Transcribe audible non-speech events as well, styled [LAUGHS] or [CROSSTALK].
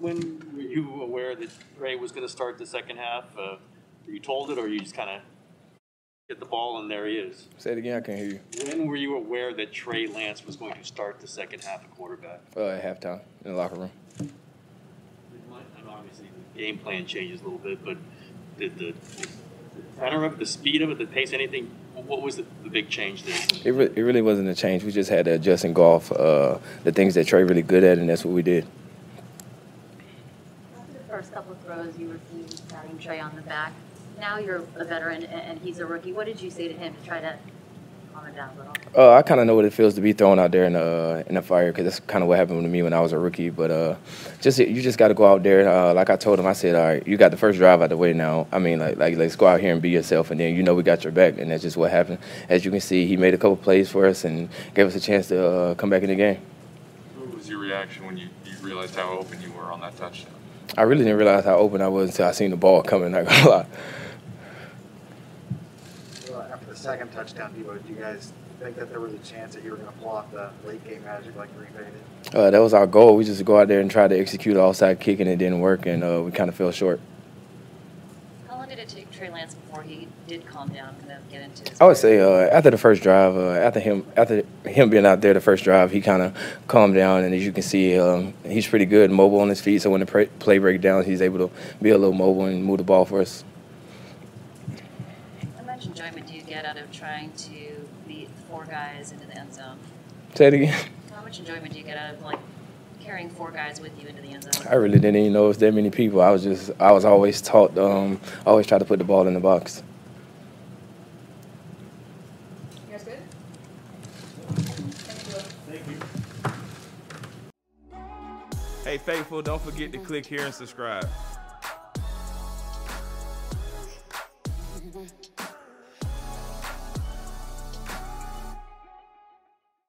when were you aware that Trey was going to start the second half? Uh, were you told it, or you just kind of get the ball and there he is? Say it again. I can't hear you. When were you aware that Trey Lance was going to start the second half of quarterback? Uh, at halftime in the locker room. And obviously the game plan changes a little bit, but did the, the tenor of it, the speed of it, the pace, anything? What was the, the big change there? It, re- it really wasn't a change. We just had to adjust and golf uh, the things that Trey really good at, and that's what we did. After couple of throws, you were seeing patting Trey on the back. Now you're a veteran and, and he's a rookie. What did you say to him to try to calm it down a little? Uh, I kind of know what it feels to be thrown out there in the uh, in the fire because that's kind of what happened to me when I was a rookie. But uh, just you just got to go out there. Uh, like I told him, I said, all right, you got the first drive out the way now. I mean, like like let's go out here and be yourself, and then you know we got your back, and that's just what happened. As you can see, he made a couple plays for us and gave us a chance to uh, come back in the game. What was your reaction when you, you realized how open you were on that touchdown? I really didn't realize how open I was until I seen the ball coming. Not gonna [LAUGHS] lie. Well, after the second touchdown, Deebo, do you guys think that there was a chance that you were going to pull off the late game magic like Green Bay did? Uh, that was our goal. We just go out there and try to execute an offside kick, and it didn't work, and uh, we kind of fell short. Long did it take Trey Lance before he did calm down, kind of get into? I would say uh, after the first drive, uh, after him after him being out there the first drive, he kind of calmed down, and as you can see, um, he's pretty good, mobile on his feet. So when the play breaks down, he's able to be a little mobile and move the ball for us. How much enjoyment do you get out of trying to beat four guys into the end zone? Say it again. How much enjoyment do you get out of like carrying four guys with you into the end zone? I really didn't even know it was that many people. I was just I was always taught um, I always try to put the ball in the box. You guys good? Thank you. Hey, faithful, don't forget to click here and subscribe. [LAUGHS]